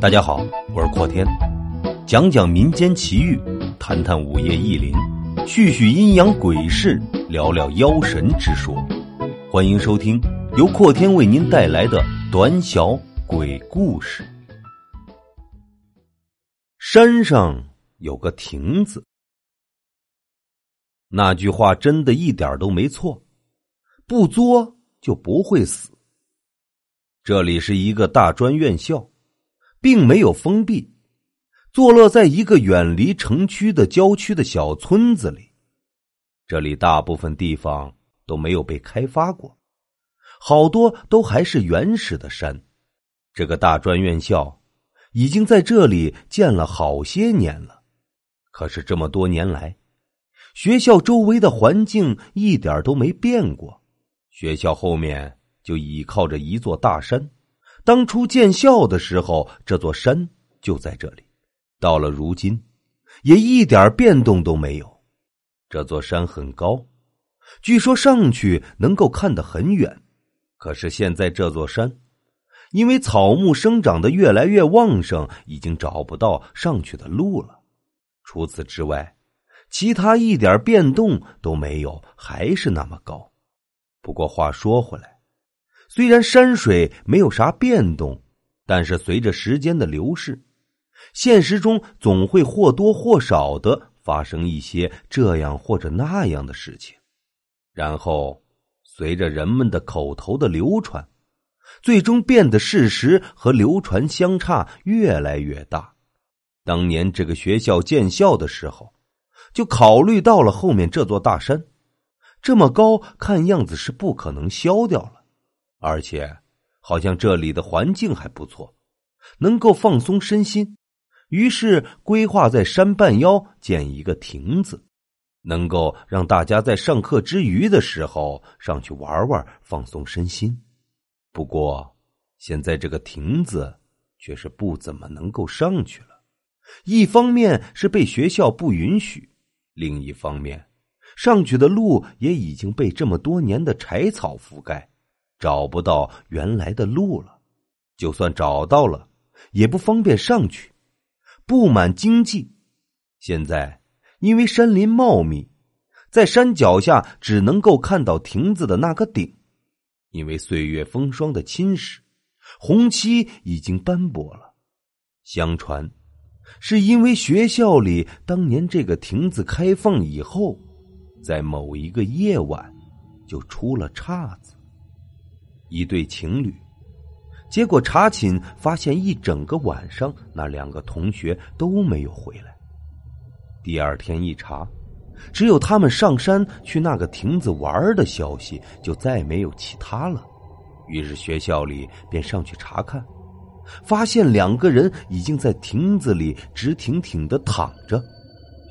大家好，我是阔天，讲讲民间奇遇，谈谈午夜异灵，叙叙阴阳鬼事，聊聊妖神之说。欢迎收听由阔天为您带来的短小鬼故事。山上有个亭子，那句话真的一点都没错，不作就不会死。这里是一个大专院校。并没有封闭，坐落在一个远离城区的郊区的小村子里。这里大部分地方都没有被开发过，好多都还是原始的山。这个大专院校已经在这里建了好些年了，可是这么多年来，学校周围的环境一点都没变过。学校后面就倚靠着一座大山。当初建校的时候，这座山就在这里。到了如今，也一点变动都没有。这座山很高，据说上去能够看得很远。可是现在这座山，因为草木生长的越来越旺盛，已经找不到上去的路了。除此之外，其他一点变动都没有，还是那么高。不过话说回来。虽然山水没有啥变动，但是随着时间的流逝，现实中总会或多或少的发生一些这样或者那样的事情，然后随着人们的口头的流传，最终变得事实和流传相差越来越大。当年这个学校建校的时候，就考虑到了后面这座大山这么高，看样子是不可能消掉了。而且，好像这里的环境还不错，能够放松身心。于是规划在山半腰建一个亭子，能够让大家在上课之余的时候上去玩玩，放松身心。不过，现在这个亭子却是不怎么能够上去了。一方面是被学校不允许，另一方面，上去的路也已经被这么多年的柴草覆盖。找不到原来的路了，就算找到了，也不方便上去。布满荆棘，现在因为山林茂密，在山脚下只能够看到亭子的那个顶，因为岁月风霜的侵蚀，红漆已经斑驳了。相传，是因为学校里当年这个亭子开放以后，在某一个夜晚就出了岔子。一对情侣，结果查寝发现一整个晚上那两个同学都没有回来。第二天一查，只有他们上山去那个亭子玩的消息，就再没有其他了。于是学校里便上去查看，发现两个人已经在亭子里直挺挺的躺着，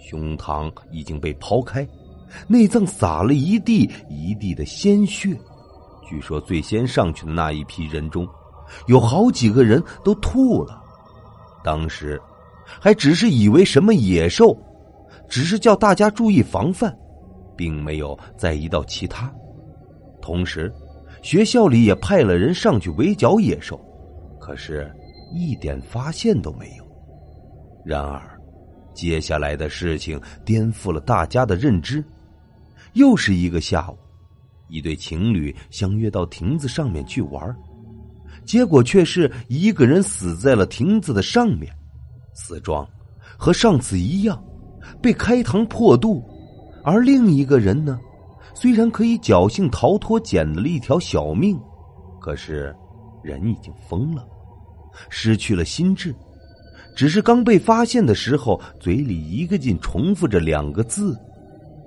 胸膛已经被剖开，内脏洒了一地一地的鲜血。据说最先上去的那一批人中，有好几个人都吐了。当时还只是以为什么野兽，只是叫大家注意防范，并没有在意到其他。同时，学校里也派了人上去围剿野兽，可是一点发现都没有。然而，接下来的事情颠覆了大家的认知。又是一个下午。一对情侣相约到亭子上面去玩，结果却是一个人死在了亭子的上面，死状和上次一样，被开膛破肚；而另一个人呢，虽然可以侥幸逃脱，捡了一条小命，可是人已经疯了，失去了心智，只是刚被发现的时候，嘴里一个劲重复着两个字：“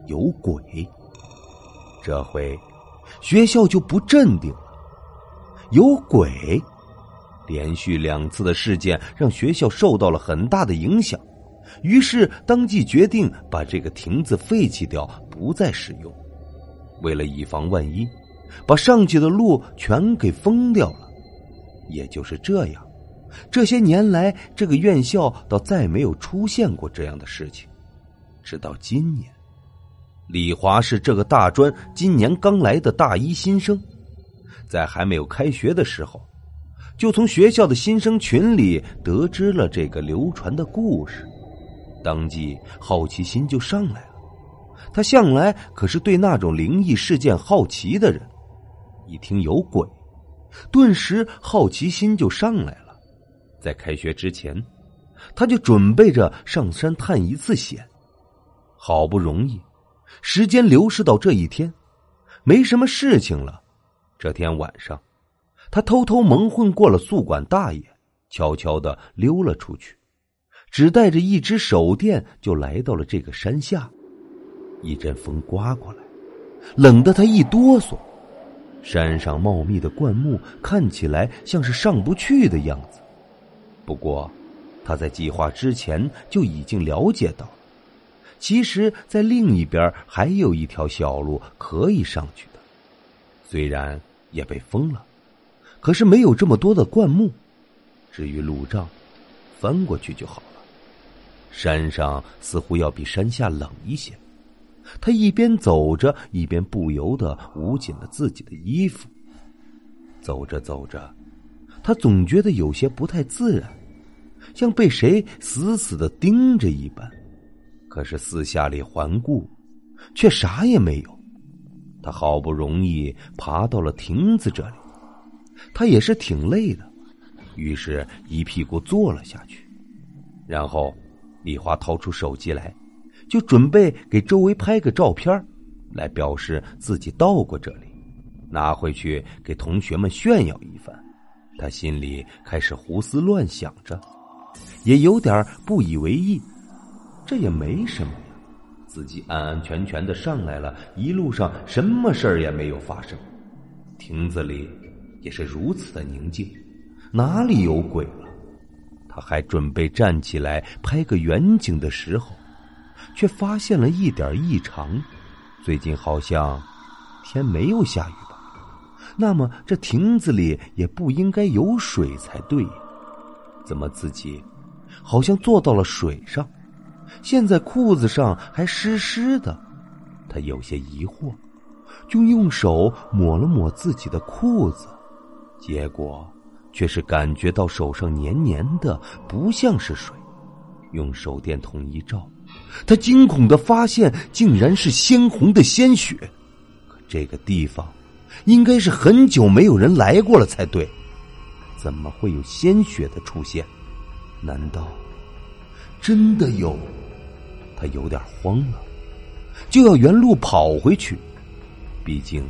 有鬼。”这回。学校就不镇定了，有鬼！连续两次的事件让学校受到了很大的影响，于是当即决定把这个亭子废弃掉，不再使用。为了以防万一，把上去的路全给封掉了。也就是这样，这些年来，这个院校倒再没有出现过这样的事情，直到今年。李华是这个大专今年刚来的大一新生，在还没有开学的时候，就从学校的新生群里得知了这个流传的故事，当即好奇心就上来了。他向来可是对那种灵异事件好奇的人，一听有鬼，顿时好奇心就上来了。在开学之前，他就准备着上山探一次险。好不容易，时间流逝到这一天，没什么事情了。这天晚上，他偷偷蒙混过了宿管大爷，悄悄的溜了出去，只带着一只手电，就来到了这个山下。一阵风刮过来，冷得他一哆嗦。山上茂密的灌木看起来像是上不去的样子。不过，他在计划之前就已经了解到。其实，在另一边还有一条小路可以上去的，虽然也被封了，可是没有这么多的灌木。至于路障，翻过去就好了。山上似乎要比山下冷一些。他一边走着，一边不由得捂紧了自己的衣服。走着走着，他总觉得有些不太自然，像被谁死死的盯着一般。可是四下里环顾，却啥也没有。他好不容易爬到了亭子这里，他也是挺累的，于是一屁股坐了下去。然后，李华掏出手机来，就准备给周围拍个照片，来表示自己到过这里，拿回去给同学们炫耀一番。他心里开始胡思乱想着，也有点不以为意。这也没什么呀，自己安安全全的上来了，一路上什么事儿也没有发生，亭子里也是如此的宁静，哪里有鬼了？他还准备站起来拍个远景的时候，却发现了一点异常。最近好像天没有下雨吧？那么这亭子里也不应该有水才对呀？怎么自己好像坐到了水上？现在裤子上还湿湿的，他有些疑惑，就用手抹了抹自己的裤子，结果却是感觉到手上黏黏的，不像是水。用手电筒一照，他惊恐的发现，竟然是鲜红的鲜血。可这个地方，应该是很久没有人来过了才对，怎么会有鲜血的出现？难道真的有？他有点慌了，就要原路跑回去。毕竟，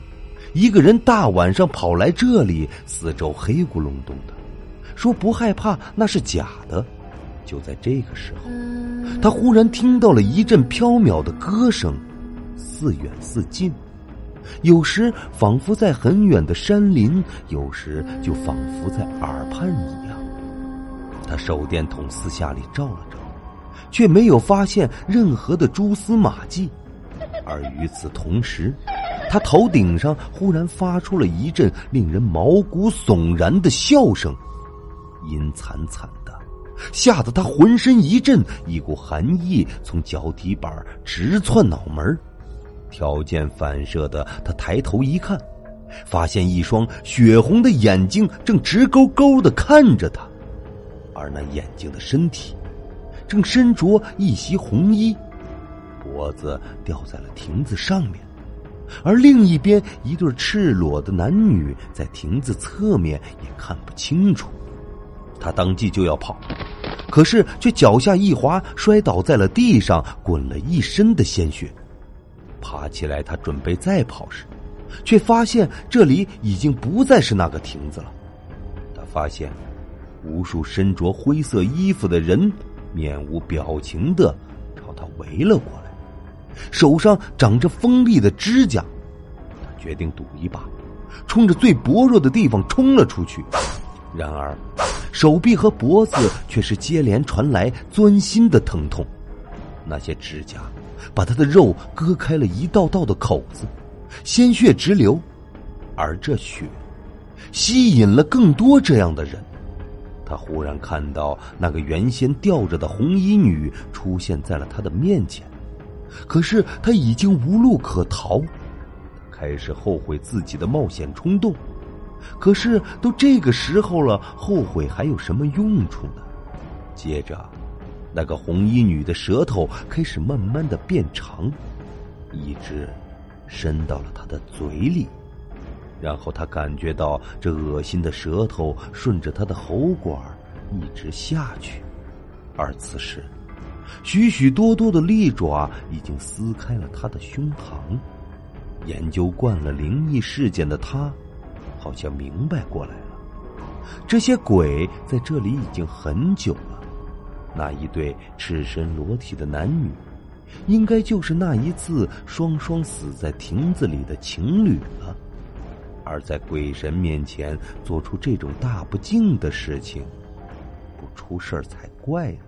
一个人大晚上跑来这里，四周黑咕隆咚的，说不害怕那是假的。就在这个时候，他忽然听到了一阵飘渺的歌声，似远似近，有时仿佛在很远的山林，有时就仿佛在耳畔一样。他手电筒四下里照了照。却没有发现任何的蛛丝马迹，而与此同时，他头顶上忽然发出了一阵令人毛骨悚然的笑声，阴惨惨的，吓得他浑身一震，一股寒意从脚底板直窜脑门条件反射的，他抬头一看，发现一双血红的眼睛正直勾勾的看着他，而那眼睛的身体。正身着一袭红衣，脖子吊在了亭子上面，而另一边一对赤裸的男女在亭子侧面也看不清楚。他当即就要跑，可是却脚下一滑，摔倒在了地上，滚了一身的鲜血。爬起来，他准备再跑时，却发现这里已经不再是那个亭子了。他发现无数身着灰色衣服的人。面无表情的朝他围了过来，手上长着锋利的指甲。他决定赌一把，冲着最薄弱的地方冲了出去。然而，手臂和脖子却是接连传来钻心的疼痛。那些指甲把他的肉割开了一道道的口子，鲜血直流。而这血吸引了更多这样的人。他忽然看到那个原先吊着的红衣女出现在了他的面前，可是他已经无路可逃，开始后悔自己的冒险冲动。可是都这个时候了，后悔还有什么用处呢？接着，那个红衣女的舌头开始慢慢的变长，一直伸到了他的嘴里，然后他感觉到这恶心的舌头顺着他的喉管一直下去，而此时，许许多多的利爪已经撕开了他的胸膛。研究惯了灵异事件的他。好像明白过来了，这些鬼在这里已经很久了。那一对赤身裸体的男女，应该就是那一次双双死在亭子里的情侣了。而在鬼神面前做出这种大不敬的事情，不出事儿才怪呢。